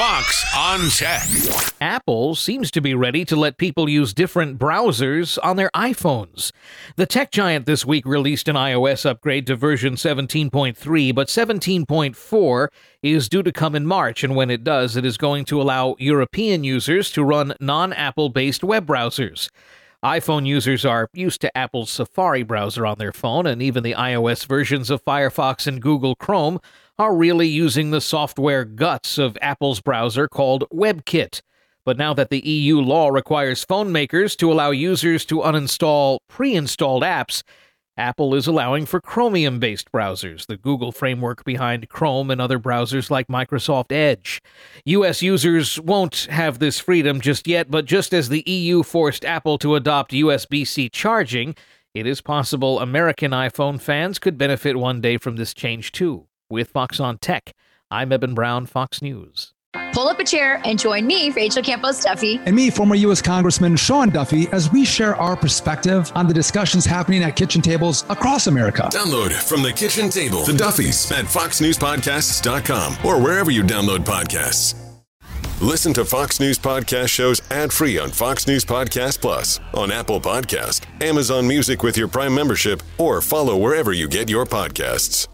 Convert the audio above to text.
Fox on Tech. Apple seems to be ready to let people use different browsers on their iPhones. The tech giant this week released an iOS upgrade to version 17.3, but 17.4 is due to come in March, and when it does, it is going to allow European users to run non Apple based web browsers. iPhone users are used to Apple's Safari browser on their phone, and even the iOS versions of Firefox and Google Chrome are really using the software guts of Apple's browser called WebKit. But now that the EU law requires phone makers to allow users to uninstall pre installed apps, Apple is allowing for Chromium based browsers, the Google framework behind Chrome and other browsers like Microsoft Edge. US users won't have this freedom just yet, but just as the EU forced Apple to adopt USB C charging, it is possible American iPhone fans could benefit one day from this change too with Fox on Tech. I'm Eben Brown, Fox News. Pull up a chair and join me, Rachel Campos Duffy. And me, former U.S. Congressman Sean Duffy, as we share our perspective on the discussions happening at kitchen tables across America. Download from the kitchen table the Duffys at foxnewspodcasts.com or wherever you download podcasts. Listen to Fox News Podcast shows ad free on Fox News Podcast Plus, on Apple Podcast, Amazon Music with your Prime membership, or follow wherever you get your podcasts.